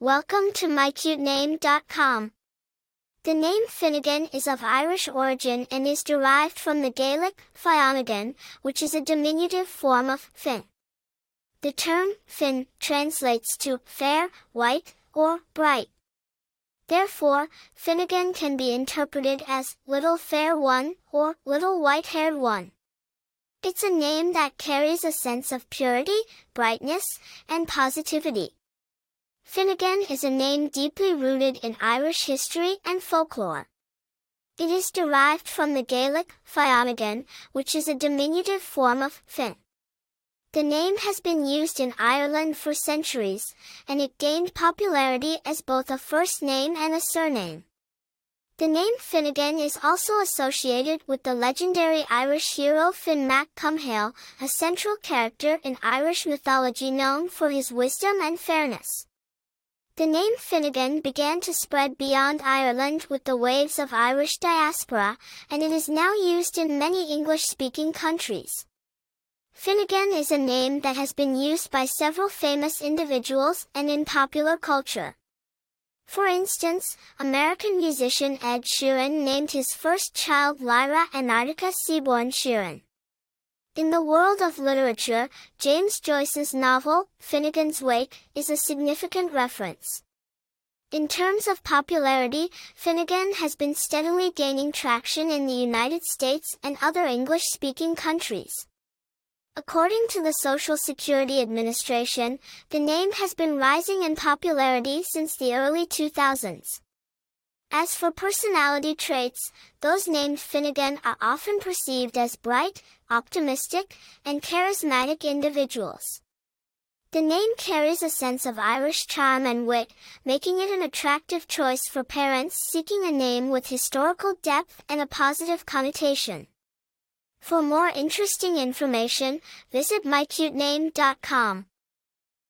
Welcome to mycutename.com. The name Finnegan is of Irish origin and is derived from the Gaelic Fionnegan, which is a diminutive form of Finn. The term Finn translates to fair, white, or bright. Therefore, Finnegan can be interpreted as little fair one or little white-haired one. It's a name that carries a sense of purity, brightness, and positivity. Finnegan is a name deeply rooted in Irish history and folklore. It is derived from the Gaelic Fionnegan, which is a diminutive form of Finn. The name has been used in Ireland for centuries, and it gained popularity as both a first name and a surname. The name Finnegan is also associated with the legendary Irish hero Finn Mac Cumhaill, a central character in Irish mythology known for his wisdom and fairness. The name Finnegan began to spread beyond Ireland with the waves of Irish diaspora, and it is now used in many English-speaking countries. Finnegan is a name that has been used by several famous individuals and in popular culture. For instance, American musician Ed Sheeran named his first child Lyra Antarctica Seaborn Sheeran. In the world of literature, James Joyce's novel, Finnegans Wake, is a significant reference. In terms of popularity, Finnegan has been steadily gaining traction in the United States and other English-speaking countries. According to the Social Security Administration, the name has been rising in popularity since the early 2000s. As for personality traits, those named Finnegan are often perceived as bright, optimistic, and charismatic individuals. The name carries a sense of Irish charm and wit, making it an attractive choice for parents seeking a name with historical depth and a positive connotation. For more interesting information, visit mycutename.com.